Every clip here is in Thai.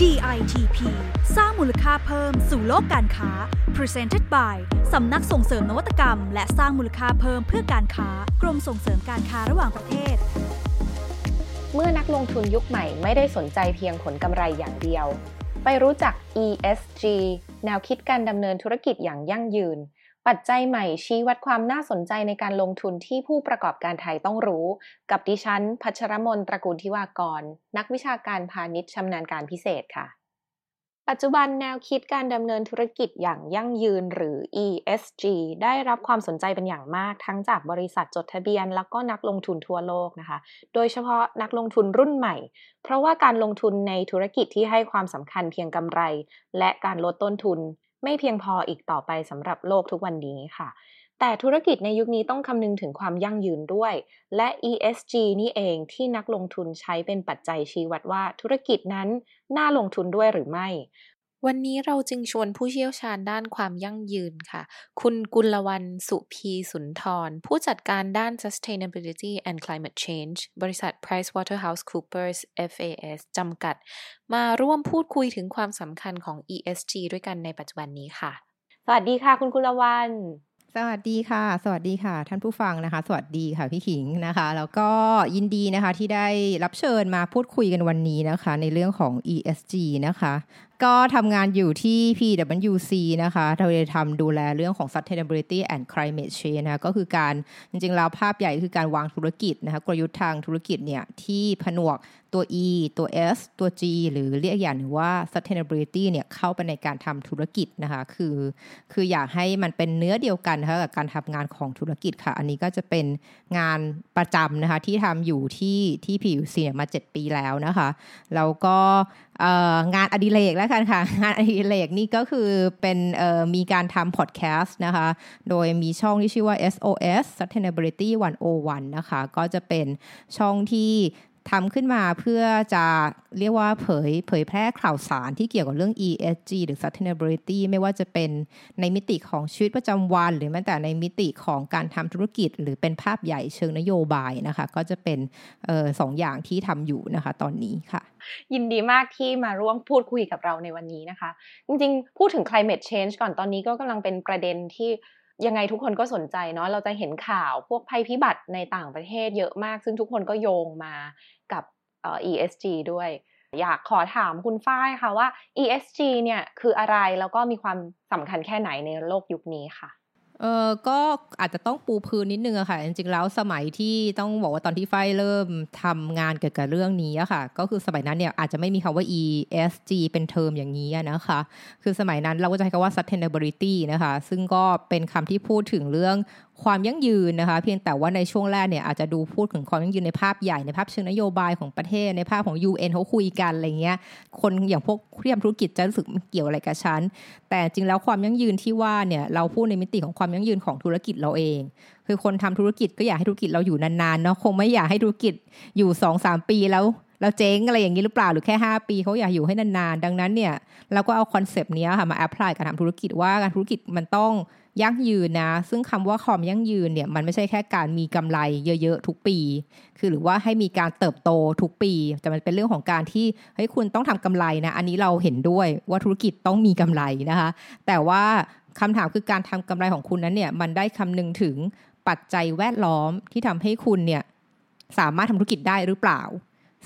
DITP สร้างมูลค่าเพิ่มสู่โลกการค้า Presented by สำนักส่งเสริมนวัตกรรม และสร้างมูลค่าเพิ่มเพื่อการค้ากรมส่งเสริมการค้าระหว่างประเทศ เมื่อนักลงทุนยุคใหม่ไม่ได้สนใจเพียงผลกำไรอย่างเดียว ไปรู้จัก ESG แนวคิดการดำเนินธุรกิจอย่างยั่งยืน ปัจจัยใหม่ชี้วัดความน่าสนใจในการลงทุนที่ผู้ประกอบการไทยต้องรู้ กับดิฉัน พัชรมนตระกูลทิวากร นักวิชาการพาณิชย์ชำนาญการพิเศษค่ะ ปัจจุบันแนวคิดการดำเนินธุรกิจอย่างยั่งยืนหรือ ESG ได้รับความสนใจเป็นอย่างมากทั้งจากบริษัทจดทะเบียน แล้วก็นักลงทุนทั่วโลกนะคะ โดยเฉพาะนักลงทุนรุ่นใหม่ เพราะว่าการลงทุนในธุรกิจที่ให้ความสำคัญเพียงกำไร และการลดต้นทุน ไม่เพียงพออีกต่อไปสำหรับโลกทุกวันนี้ค่ะ แต่ธุรกิจในยุคนี้ต้องคำนึงถึงความยั่งยืนด้วย และ ESG นี่เองที่นักลงทุนใช้เป็นปัจจัยชี้วัดว่าธุรกิจนั้นน่าลงทุนด้วยหรือไม่ วันนี้เราจึงชวนผู้เชี่ยวชาญด้านความยั่งยืนค่ะ คุณกุลวันสุพีสุนทร ผู้จัดการด้าน Sustainability and Climate Change บริษัท PricewaterhouseCoopers FAS จำกัด มาร่วมพูดคุยถึงความสำคัญของ ESG ด้วยกันในปัจจุบันนี้ค่ะ สวัสดีค่ะคุณกุลวันสวัสดีค่ะ สวัสดีค่ะ ท่านผู้ฟังนะคะ สวัสดีค่ะพี่ขิงนะคะ แล้วก็ยินดีนะคะที่ได้รับเชิญมาพูดคุยกันวันนี้นะคะ ในเรื่องของ ESG นะคะ ก็ทำงานอยู่ที่ PwC นะคะเราจะทำดูแลเรื่องของ sustainability and climate change นะคะก็คือการจริงๆแล้วภาพใหญ่คือการวางธุรกิจนะคะกลยุทธ์ทางธุรกิจเนี่ยที่ผนวกตัว E ตัว S ตัว G หรือเรียกอย่างหนึ่งว่า sustainability เนี่ยเข้าไปในการทำธุรกิจนะคะคือคืออยากให้มันเป็นเนื้อเดียวกันนะคะกับการทำงานของธุรกิจค่ะ อันนี้ก็จะเป็นงานประจำนะคะที่ทำอยู่ที่ที่ PwC เนี่ยมา 7 ปีแล้วนะคะแล้วก็งานอดิเรกแล้วกันค่ะ งานอดิเรกนี่ก็คือเป็นมีการทำพอดแคสต์นะคะ โดยมีช่องที่ชื่อว่า SOS Sustainability 101 นะคะ ก็จะเป็นช่องที่ ทำขึ้นมาเพื่อจะเรียกว่าเผยเผยแพร่ข่าวสารที่เกี่ยวกับเรื่อง ESG หรือ Sustainability ไม่ว่าจะเป็นในมิติของชีวิตประจำวัน หรือแม้แต่ในมิติของการทำธุรกิจ หรือเป็นภาพใหญ่เชิงนโยบายนะคะ ก็จะเป็นออสองอย่างที่ทำอยู่นะคะ ตอนนี้ค่ะ ยินดีมากที่มาร่วมพูดคุยกับเราในวันนี้นะคะ จริงๆ พูดถึง climate change ก่อนตอนนี้ก็กำลังเป็นประเด็นที่ ยังไงทุกคนก็สนใจเนาะเราจะเห็นข่าวพวกภัยพิบัติในต่างประเทศเยอะมาก ซึ่งทุกคนก็โยงมากับ ESG ด้วย อยากขอถามคุณฝ้ายค่ะว่า ESG เนี่ยคืออะไรแล้วก็มีความสำคัญแค่ไหนในโลกยุคนี้ค่ะ เออก็อาจจะต้องปูพื้นนิดนึงอะค่ะ จริงๆแล้วสมัยที่ต้องบอกว่าตอนที่ไฟเริ่มทำงานเกี่ยวกับเรื่องนี้อะค่ะ ก็คือสมัยนั้นเนี่ยอาจจะไม่มีคำว่า ESG เป็นเทอมอย่างนี้นะคะ คือสมัยนั้นเราก็จะใช้คำว่า sustainability นะคะ ซึ่งก็เป็นคำที่พูดถึงเรื่อง ความยั่งยืนนะคะ เพียงแต่ว่าในช่วงแรกเนี่ยอาจจะดูพูดถึงความยั่งยืนในภาพใหญ่ในภาพเชิงนโยบายของประเทศในภาพของ UN เขาคุยกันอะไรเงี้ยคนอย่างพวกที่ทำธุรกิจจะรู้สึกเกี่ยวอะไรกับฉันแต่จริงแล้วความยั่งยืนที่ว่าเนี่ยเราพูดในมิติของความยั่งยืนของธุรกิจเราเอง คือคนทำธุรกิจก็อยากให้ธุรกิจเราอยู่นานๆเนาะคงไม่อยากให้ธุรกิจอยู่2อสปีแล้วเราเจ๊งอะไรอย่างนี้หรือเปล่าหรือแค่ 5 ปีเขาอยากอยู่ให้นานๆ ดังนั้นเนี่ยเราก็เอา concept นี้ค่ะมา apply การทำธุรกิจว่าการธุรกิจมันต้อง ยั่งยืนนะ ซึ่งคำว่าความยั่งยืนเนี่ยมันไม่ใช่แค่การมีกำไรเยอะๆทุกปี คือหรือว่าให้มีการเติบโตทุกปี แต่มันเป็นเรื่องของการที่เฮ้ยคุณต้องทำกำไรนะ อันนี้เราเห็นด้วยว่าธุรกิจต้องมีกำไรนะคะ แต่ว่าคำถามคือการทำกำไรของคุณนั้นเนี่ยมันได้คำนึงถึงปัจจัยแวดล้อมที่ทำให้คุณเนี่ยสามารถทำธุรกิจได้หรือเปล่า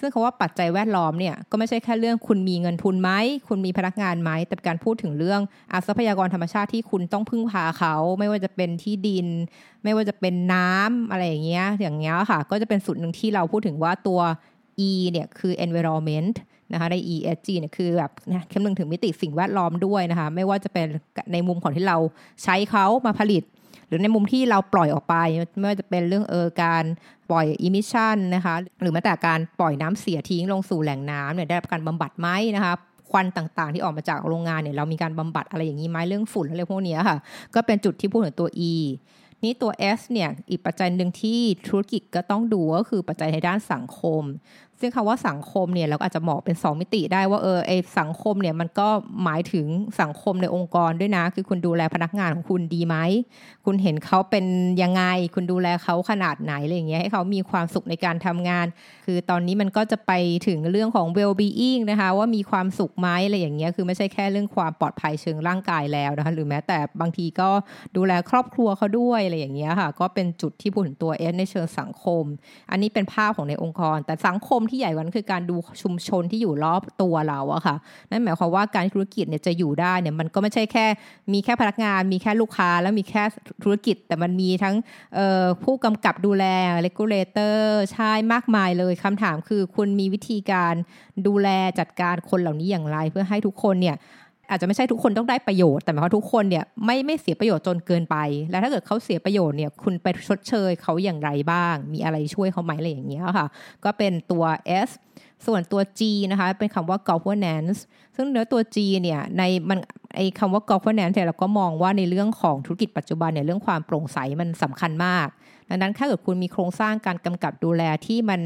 ซึ่งคาว่าปัจจัยแวดล้อมเนี่ยก็ไม่ใช่แค่เรื่องคุณมีเงินทุนไหมคุณมีพนักงานไหมแต่การพูดถึงเรื่องอทรัพยากรธรรมชาติที่คุณต้องพึ่งพาเขา ไม่ว่าจะเป็นที่ดิน ไม่ว่าจะเป็นน้ำอะไรอย่างเงี้ยอย่างเงี้ยค่ะ ก็จะเป็นสุดหนึ่งที่เราพูดถึงว่าตัว E เนี่ยคือ environment นะคะใน ESG เนี่ยคือแบบคำนึงถึงมิติสิ่งแวดล้อมด้วยนะคะ ไม่ว่าจะเป็นในมุมของที่เราใช้เขามาผลิต หรือในมุมที่เราปล่อยออกไปไม่ว่าจะเป็นเรื่องเออการปล่อย emission นะคะหรือแม้แต่การปล่อยน้ำเสียทิ้งลงสู่แหล่งน้ำเนี่ยได้รับการบำบัดไหมนะคะควันต่างๆ ที่ออกมาจากโรงงานเนี่ยเรามีการบำบัดอะไรอย่างนี้ไหมเรื่องฝุ่นอะไรพวกนี้ค่ะ ก็เป็นจุดที่พูดถึงตัว E นี่ตัว S เนี่ยอีกปัจจัยหนึ่งที่ธุรกิจก็ต้องดูก็คือปัจจัยในด้านสังคม ซึ่งคำว่าสังคมเนี่ยเราอาจจะเหมาะเป็นสองมิติได้ว่าเออไอสังคมเนี่ยมันก็หมายถึงสังคมในองค์กรด้วยนะ คือคุณดูแลพนักงานของคุณดีไหม คุณเห็นเขาเป็นยังไง คุณดูแลเขาขนาดไหนอะไรอย่างเงี้ยให้เขามีความสุขในการทำงาน คือตอนนี้มันก็จะไปถึงเรื่องของ well being นะคะว่ามีความสุขไหมอะไรอย่างเงี้ยคือไม่ใช่แค่เรื่องความปลอดภัยเชิงร่างกายแล้วนะคะหรือแม้แต่บางทีก็ดูแลครอบครัวเขาด้วยอะไรอย่างเงี้ยค่ะก็เป็นจุดที่พูดถึงตัวเอสในเชิงสังคม อันนี้เป็นภาพของในองค์กร แต่สังคมที่ใหญ่กว่านั้นคือการดูชุมชนที่อยู่รอบตัวเราอะค่ะ นั่นหมายความว่าการธุรกิจเนี่ยจะอยู่ได้เนี่ยมันก็ไม่ใช่แค่ มีแค่พนักงาน มีแค่ลูกค้าแล้วมีแค่ธุรกิจ แต่มันมีทั้งผู้กำกับดูแลเลกูเลเตอร์ใช่มากมายเลยคำถามคือคุณมีวิธีการดูแลจัดการคนเหล่านี้อย่างไร เพื่อให้ทุกคนเนี่ย อาจจะไม่ใช่ทุกคนต้องได้ประโยชน์แต่หมายความทุกคนเนี่ยไม่ไม่เสียประโยชน์จนเกินไป แล้วถ้าเกิดเขาเสียประโยชน์เนี่ยคุณไปชดเชยเขาอย่างไรบ้าง มีอะไรช่วยเขาไหมอะไรอย่างเงี้ยค่ะ ก็เป็นตัว S ส่วนตัว G นะคะเป็นคำว่า governance ซึ่งเนื้อตัว G เนี่ยในมันไอคำว่า governance เนี่ยเราก็มองว่าในเรื่องของธุรกิจปัจจุบันเนี่ยเรื่องความโปร่งใสมันสำคัญมาก ดังนั้นถ้าเกิดคุณมีโครงสร้างการกำกับดูแลที่มัน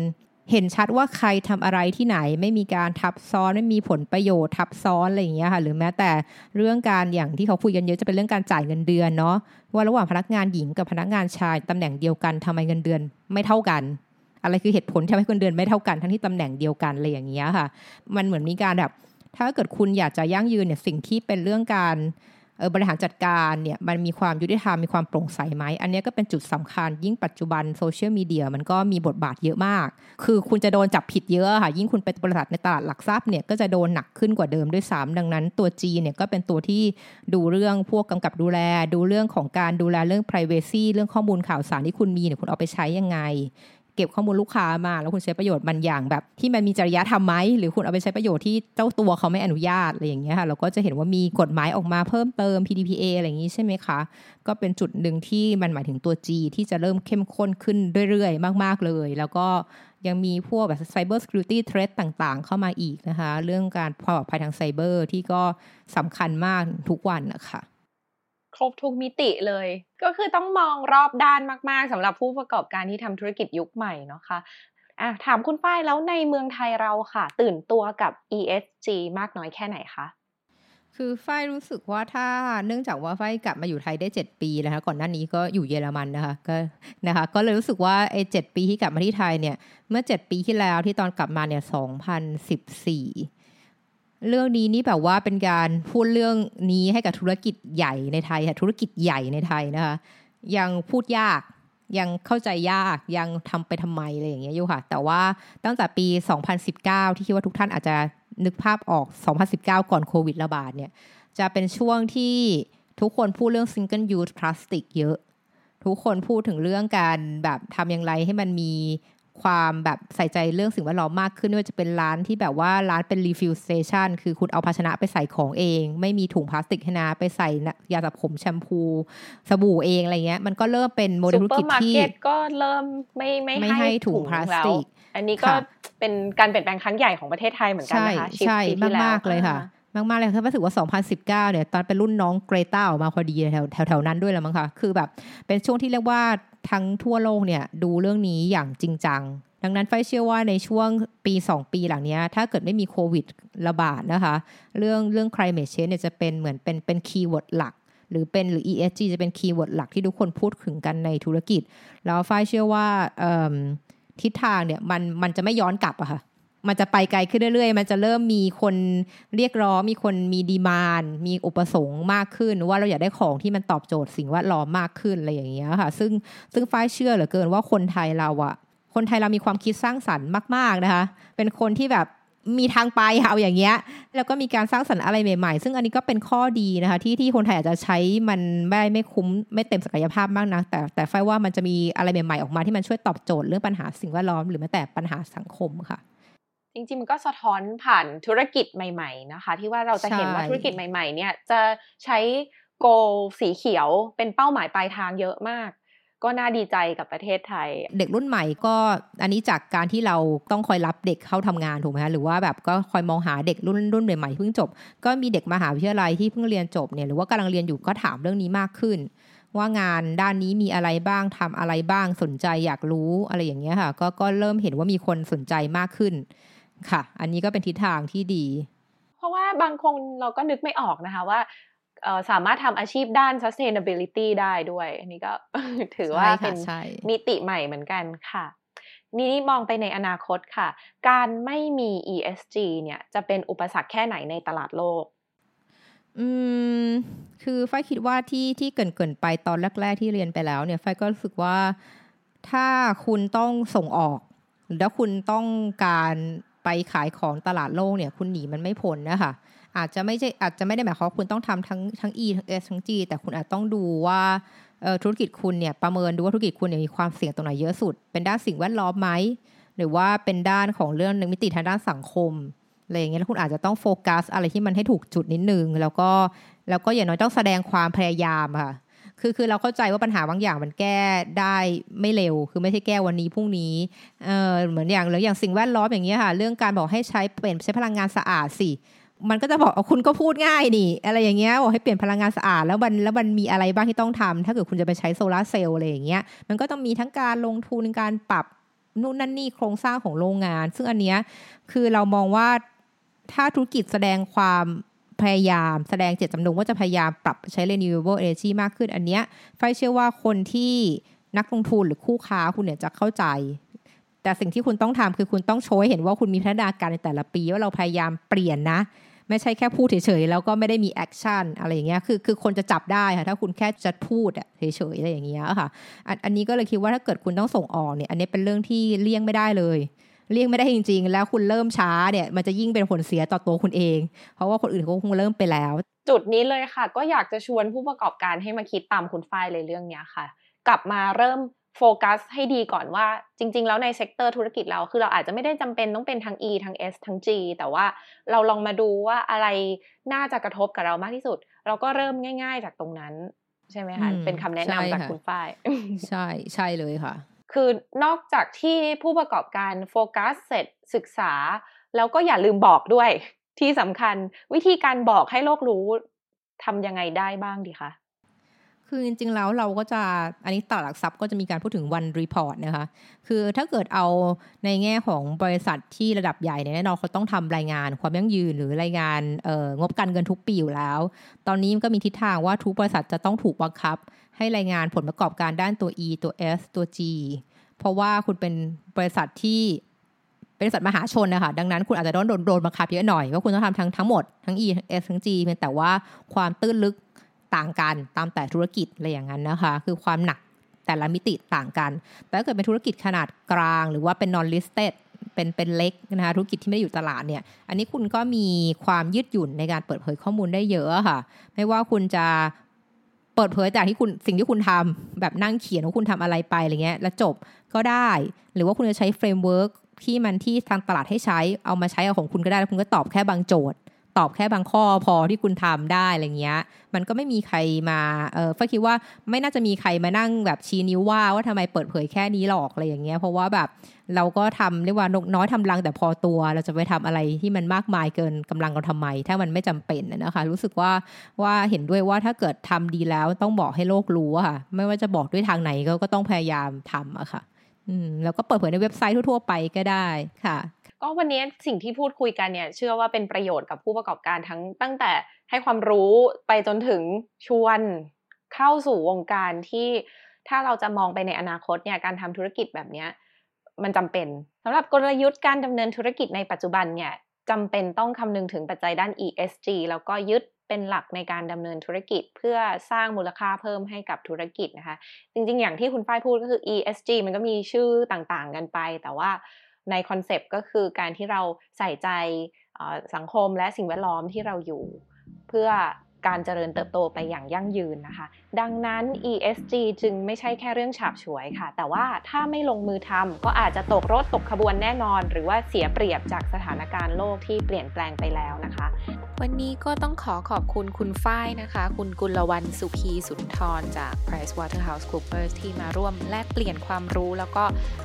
เห็นชัดว่าใครทำอะไรที่ไหน ไม่มีการทับซ้อนไม่มีผลประโยชน์ทับซ้อนอะไรอย่างเงี้ยค่ะ หรือแม้แต่เรื่องการอย่างที่เขาคุยกันเยอะจะเป็นเรื่องการจ่ายเงินเดือนเนาะว่าระหว่างพนักงานหญิงกับพนักงานชายตำแหน่งเดียวกันทำไมเงินเดือนไม่เท่ากัน อะไรคือเหตุผลที่ทำให้เงินเดือนไม่เท่ากันทั้งที่ตำแหน่งเดียวกันอะไรอย่างเงี้ยค่ะ มันเหมือนมีการแบบถ้าเกิดคุณอยากจะยั่งยืนเนี่ยสิ่งที่เป็นเรื่องการ บริหารจัดการเนี่ยมันมีความยุติธรรมมีความโปร่งใสไหม อันนี้ก็เป็นจุดสำคัญยิ่งปัจจุบันโซเชียลมีเดียมันก็มีบทบาทเยอะมาก คือคุณจะโดนจับผิดเยอะค่ะ ยิ่งคุณเป็นบริษัทในตลาดหลักทรัพย์เนี่ยก็จะโดนหนักขึ้นกว่าเดิมด้วยซ้ำดังนั้นตัว G เนี่ยก็เป็นตัวที่ดูเรื่องพวกกำกับดูแล ดูเรื่องของการดูแลเรื่อง Privacy เรื่องข้อมูลข่าวสารที่คุณมีเนี่ยคุณเอาไปใช้ยังไง เก็บข้อมูลลูกค้ามา แล้วคุณใช้ประโยชน์มันอย่างแบบ ที่มันมีจริยธรรมไหมหรือคุณเอาไปใช้ประโยชน์ที่เจ้าตัวเขาไม่อนุญาตอะไรอย่างเงี้ยค่ะเราก็จะเห็นว่ามีกฎหมายออกมาเพิ่มเติม PDPA อะไรอย่างงี้ใช่ไหมคะ ก็เป็นจุดหนึ่งที่มันหมายถึงตัว G ที่จะเริ่มเข้มข้นขึ้นเรื่อยๆ มาก ๆเลย แล้วก็ยังมีพวกแบบ Cyber Security Threat ต่างๆ เข้ามาอีกนะคะ เรื่องการความปลอดภัยทางไซเบอร์ที่ก็สำคัญมากทุกวันนะคะ ครบทุกมิติเลย ก็คือต้องมองรอบด้านมากๆสำหรับผู้ประกอบการที่ทำธุรกิจยุคใหม่เนาะคะ่ะอะถามคุณฝ้ายแล้วในเมืองไทยเราค่ะ ตื่นตัวกับ ESG มากน้อยแค่ไหนคะคือฝ้ายรู้สึกว่าถ้าเนื่องจากว่าฝ้ายกลับมาอยู่ไทยได้ 7 ปีนะคะก่อนหน้านี้ก็อยู่เยอรมันนะคะก็นะคะก็เลยรู้สึกว่าไอ้เปีที่กลับมาที่ไทยเนี่ยเมื่อ 7 ปีที่แล้วที่ตอนกลับมาเนี่ย2014 เรื่องนี้นี่แบบว่าเป็นการพูดเรื่องนี้ให้กับธุรกิจใหญ่ในไทยค่ะธุรกิจใหญ่ในไทยนะคะยังพูดยากยังเข้าใจยากยังทำไปทำไมอะไรอย่างเงี้ยอยู่ค่ะ แต่ว่าตั้งแต่ปี 2019 ที่คิดว่าทุกท่านอาจจะนึกภาพออก 2019 ก่อนโควิดระบาดเนี่ย จะเป็นช่วงที่ทุกคนพูดเรื่อง single use plastic เยอะ ทุกคนพูดถึงเรื่องการแบบทำอย่างไรให้มันมี ความแบบใส่ใจเรื่องสิ่งแวดล้อมมากขึ้นไม่ว่าจะเป็นร้านที่แบบว่าร้านเป็น refill station คือคุณเอาภาชนะไปใส่ของเอง ไม่มีถุงพลาสติกให้นะไปใส่ยาสระผมแชมพูสบู่เองอะไรเงี้ย มันก็เริ่มเป็นโมเดลธุรกิจที่ก็เริ่มไม่ไม่ไม่ให้ถุงพลาสติก อันนี้ก็เป็นการเปลี่ยนแปลงครั้งใหญ่ของประเทศไทยเหมือนกันนะคะใช่มากๆเลยค่ะมากๆเลยคือรู้สึกว่า 2019 เนี่ย ตอนเป็นรุ่นน้องเกรตาออกมาพอดีแถวแถวนั้นด้วยแล้วมั้งคะ คือแบบเป็นช่วงที่เรียกว่า ทั้งทั่วโลกเนี่ยดูเรื่องนี้อย่างจริงจัง ดังนั้นฝ้ายเชื่อว่าในช่วงปี 2 ปีหลังนี้ถ้าเกิดไม่มีโควิดระบาดนะคะ เรื่องเรื่อง climate change เนี่ยจะเป็นเหมือนเป็นเป็น keyword หลัก หรือเป็นหรือ ESG จะเป็น keyword หลักที่ทุกคนพูดถึงกันในธุรกิจ แล้วฝ้ายเชื่อว่าทิศทางเนี่ยมันมันจะไม่ย้อนกลับอะค่ะ มันจะไปไกลขึ้นเรื่อยๆ มันจะเริ่มมีคนเรียกร้อง มีคนมี demand มีอุปสงค์มากขึ้น ว่าเราอยากได้ของที่มันตอบโจทย์สิ่งแวดล้อมมากขึ้นอะไรอย่างเงี้ยค่ะ ซึ่งซึ่งฝ้ายเชื่อเหลือเกินว่าคนไทยเราอะคนไทยเรามีความคิดสร้างสรรค์มาก ๆนะคะ เป็นคนที่แบบมีทางไปเอาอย่างเงี้ย แล้วก็มีการสร้างสรรค์อะไรใหม่ๆ ซึ่งอันนี้ก็เป็นข้อดีนะคะ ที่ที่คนไทยอาจจะใช้มันไม่ไม่คุ้มไม่เต็มศักยภาพมากนะแต่แต่ไฟว่ามันจะมีอะไรใหม่ๆออกมาที่มันช่วยตอบโจทย์เรื่องปัญหาสิ่งแวดล้อมหรือแม้แต่ปัญหาสังคมค่ะ จริงๆ มันก็สะท้อนผ่านธุรกิจใหม่ ๆ นะคะ ที่ว่าเราจะเห็นว่าธุรกิจใหม่ ๆ เนี่ย จะใช้โกสีเขียวเป็นเป้าหมายปลายทางเยอะมาก ก็น่าดีใจกับประเทศไทย เด็กรุ่นใหม่ก็อันนี้จากการที่เราต้องคอยรับเด็กเข้าทำงานถูกไหมคะหรือว่าแบบก็คอยมองหาเด็กรุ่นรุ่นใหม่ๆเพิ่งจบ ก็มีเด็กมหาวิทยาลัยที่เพิ่งเรียนจบเนี่ยหรือว่ากำลังเรียนอยู่ก็ถามเรื่องนี้มากขึ้นว่างานด้านนี้มีอะไรบ้างทำอะไรบ้างสนใจอยากรู้อะไรอย่างเงี้ยค่ะ ก็ก็เริ่มเห็นว่ามีคนสนใจมากขึ้น ค่ะ อันนี้ก็เป็นทิศทางที่ดี เพราะว่าบางคนเราก็นึกไม่ออกนะคะว่าสามารถทำอาชีพด้าน sustainability ได้ด้วย อันนี้ก็ถือว่าเป็นมิติใหม่เหมือนกันค่ะ นี่มองไปในอนาคตค่ะ การไม่มี ESG เนี่ยจะเป็นอุปสรรคแค่ไหนในตลาดโลก อืม คือไฟคิดว่าที่ที่เกินเกินไปตอนแรก ๆ ที่เรียนไปแล้วเนี่ยไฟก็รู้สึกว่าถ้าคุณต้องส่งออกหรือถ้าคุณต้องการ ไปขายของตลาดโลกเนี่ยคุณหนีมันไม่พ้นนะคะอาจจะไม่ใช่อาจจะไม่ได้หมายความว่าคุณต้องทำทั้งทั้ง E ทั้ง S ทั้ง G แต่คุณอาจต้องดูว่าธุรกิจคุณเนี่ยประเมินดูว่าธุรกิจคุณเนี่ยมีความเสี่ยงตรงไหนเยอะสุด เป็นด้านสิ่งแวดล้อมไหมหรือว่าเป็นด้านของเรื่องนึงมิติทางด้านสังคมอะไรอย่างเงี้ยแล้วคุณอาจจะต้องโฟกัสอะไรที่มันให้ถูกจุดนิดนึงแล้วก็แล้วก็อย่างน้อยต้องแสดงความพยายามค่ะ คือคือเราเข้าใจว่าปัญหาบางอย่างมันแก้ได้ไม่เร็ว คือไม่ใช่แก้วันนี้พรุ่งนี้เออเหมือนอย่างหรืออย่างสิ่งแวดล้อมอย่างเงี้ยค่ะ เรื่องการบอกให้ใช้เป็นใช้พลังงานสะอาดสิมันก็จะบอกคุณก็พูดง่ายนี่ อะไรอย่างเงี้ยบอกให้เปลี่ยนพลังงานสะอาดแล้วมันแล้วมันมีอะไรบ้างที่ต้องทำถ้าเกิดคุณจะไปใช้โซลาเซลล์อะไรอย่างเงี้ยมันก็ต้องมีทั้งการลงทุนการปรับนู่นนั่นนี่โครงสร้างของโรงงาน ซึ่งอันเนี้ยคือเรามองว่าถ้าธุรกิจแสดงความ พยายามแสดงเจตจำนงว่าจะพยายามปรับใช้ renewable energy มากขึ้นอันเนี้ยฝ้ายเชื่อว่าคนที่นักลงทุนหรือคู่ค้าคุณเนี่ยจะเข้าใจ แต่สิ่งที่คุณต้องทำคือคุณต้องโชว์เห็นว่าคุณมีพัฒนาการในแต่ละปีว่าเราพยายามเปลี่ยนนะ ไม่ใช่แค่พูดเฉยๆแล้วก็ไม่ได้มี action อะไรอย่างเงี้ยคือคือคนจะจับได้ค่ะถ้าคุณแค่จะพูดเฉยๆอะไรอย่างเงี้ยค่ะอันนี้ก็เลยคิดว่าถ้าเกิดคุณต้องส่งออกเนี่ยอันนี้เป็นเรื่องที่เลี่ยงไม่ได้เลย เลี่ยงไม่ได้จริง ๆ แล้วคุณเริ่มช้าเนี่ย มันจะยิ่งเป็นผลเสียต่อตัวคุณเอง เพราะว่าคนอื่นเขาคงเริ่มไปแล้ว จุดนี้เลยค่ะ ก็อยากจะชวนผู้ประกอบการให้มาคิดตามคุณฝ้ายเลยเรื่องเนี้ยค่ะ กลับมาเริ่มโฟกัสให้ดีก่อนว่าจริง ๆ แล้วใน sector ธุรกิจเราคือเราอาจจะไม่ได้จำเป็นต้องเป็นทั้ง E ทั้ง S ทั้ง G แต่ว่าเราลองมาดูว่าอะไรน่าจะกระทบกับเรามากที่สุด เราก็เริ่มง่าย ๆ จากตรงนั้น ใช่ไหมคะเป็นคำแนะนำจากคุณฝ้าย ใช่ใช่เลยค่ะ คือนอกจากที่ผู้ประกอบการโฟกัสเสร็จศึกษา แล้วก็อย่าลืมบอกด้วยที่สำคัญวิธีการบอกให้โลกรู้ทำยังไงได้บ้างดีคะคือจริงๆแล้วเราก็จะอันนี้ตลาดหลักทรัพย์ก็จะมีการพูดถึงวันรีพอร์ตนะคะ คือถ้าเกิดเอาในแง่ของบริษัทที่ระดับใหญ่เนี่ยแน่นอนเขาต้องทำรายงานความยั่งยืนหรือรายงานงบการเงินทุกปีอยู่แล้ว ตอนนี้ก็มีทิศทางว่าทุกบริษัทจะต้องถูกบังคับ ให้รายงานผลประกอบการด้านตัว E ตัว S ตัว G เพราะว่าคุณเป็นบริษัทที่บริษัทมหาชนนะคะดังนั้นคุณอาจจะโดนโดนบังคับเยอะหน่อยว่าคุณต้องทำทั้งทั้งหมดทั้ง E ทั้ง S ทั้ง G เพียงแต่ว่าความตื้นลึกต่างกันตามแต่ธุรกิจอะไรอย่างนั้นนะคะ คือความหนักแต่ละมิติต่างกัน แต่ถ้าเกิดเป็นธุรกิจขนาดกลาง หรือว่าเป็น non listed เป็นเป็นเล็กนะคะธุรกิจที่ไม่ได้อยู่ตลาดเนี่ย อันนี้คุณก็มีความยืดหยุ่นในการเปิดเผยข้อมูลได้เยอะค่ะ ไม่ว่าคุณจะ ปิดเผยจากที่คุณสิ่งที่คุณทำแบบนั่งเขียนว่าคุณทำอะไรไปอะไรเงี้ยแล้วจบก็ได้ หรือว่าคุณจะใช้ framework ที่มันที่ทางตลาดให้ใช้เอามาใช้เอาของคุณก็ได้แล้วคุณก็ตอบแค่บางโจทย์ ตอบแค่บางข้อพอที่คุณทำได้อะไรเงี้ย มันก็ไม่มีใครมาเออฝ้ายคิดว่าไม่น่าจะมีใครมานั่งแบบชี้นิ้วว่าว่าทำไมเปิดเผยแค่นี้หรอกอะไรอย่างเงี้ย เพราะว่าแบบเราก็ทำเรียกว่านกน้อยทำรังแต่พอตัว เราจะไปทำอะไรที่มันมากมายเกินกำลังเราทำไม ถ้ามันไม่จำเป็นนะคะ รู้สึกว่าว่าเห็นด้วยว่าถ้าเกิดทำดีแล้วต้องบอกให้โลกรู้ค่ะ ไม่ว่าจะบอกด้วยทางไหนก็ก็ต้องพยายามทำอะค่ะ อืมแล้วก็เปิดเผยในเว็บไซต์ทั่วๆไปก็ได้ค่ะ ก็วันนี้สิ่งที่พูดคุยกันเนี่ย เชื่อว่าเป็นประโยชน์กับผู้ประกอบการทั้งตั้งแต่ให้ความรู้ไปจนถึงชวนเข้าสู่วงการที่ถ้าเราจะมองไปในอนาคตเนี่ยการทำธุรกิจแบบนี้มันจำเป็นสำหรับกลยุทธ์การดำเนินธุรกิจในปัจจุบันเนี่ยจำเป็นต้องคำนึงถึงปัจจัยด้าน ESG แล้วก็ยึดเป็นหลักในการดำเนินธุรกิจเพื่อสร้างมูลค่าเพิ่มให้กับธุรกิจนะคะ จริงๆ อย่างที่คุณฝ้ายพูดก็คือ ESG มันก็มีชื่อต่างๆ กันไป แต่ว่า ในคอนเซปต์ก็คือการที่เราใส่ใจสังคมและสิ่งแวดล้อมที่เราอยู่ เพื่อการเจริญเติบโตไปอย่างยั่งยืนนะคะ ดังนั้น ESG จึงไม่ใช่แค่เรื่องฉาบฉวยค่ะ แต่ว่าถ้าไม่ลงมือทำก็อาจจะตกรถตกขบวนแน่นอน หรือว่าเสียเปรียบจากสถานการณ์โลกที่เปลี่ยนแปลงไปแล้วนะคะ วันนี้ก็ต้องขอขอบคุณคุณฝ้ายนะคะ คุณกุลวันสุขีสุนทรจาก PricewaterhouseCoopers ที่มาร่วมแลกเปลี่ยนความรู้แล้วก็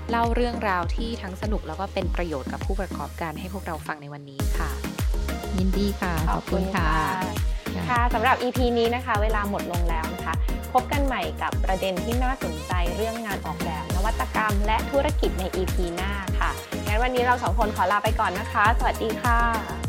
เล่าเรื่องราวที่ทั้งสนุกแล้วก็เป็นประโยชน์กับผู้ประกอบการให้พวกเราฟังในวันนี้ค่ะ ยินดีค่ะ ขอบคุณค่ะ ค่ะสำหรับ EP นี้นะคะ เวลาหมดลงแล้วนะคะ พบกันใหม่กับประเด็นที่น่าสนใจเรื่องงานออกแบบ นวัตกรรม และธุรกิจใน EP หน้าค่ะงั้นวันนี้เราสองคนขอลาไปก่อนนะคะ สวัสดีค่ะ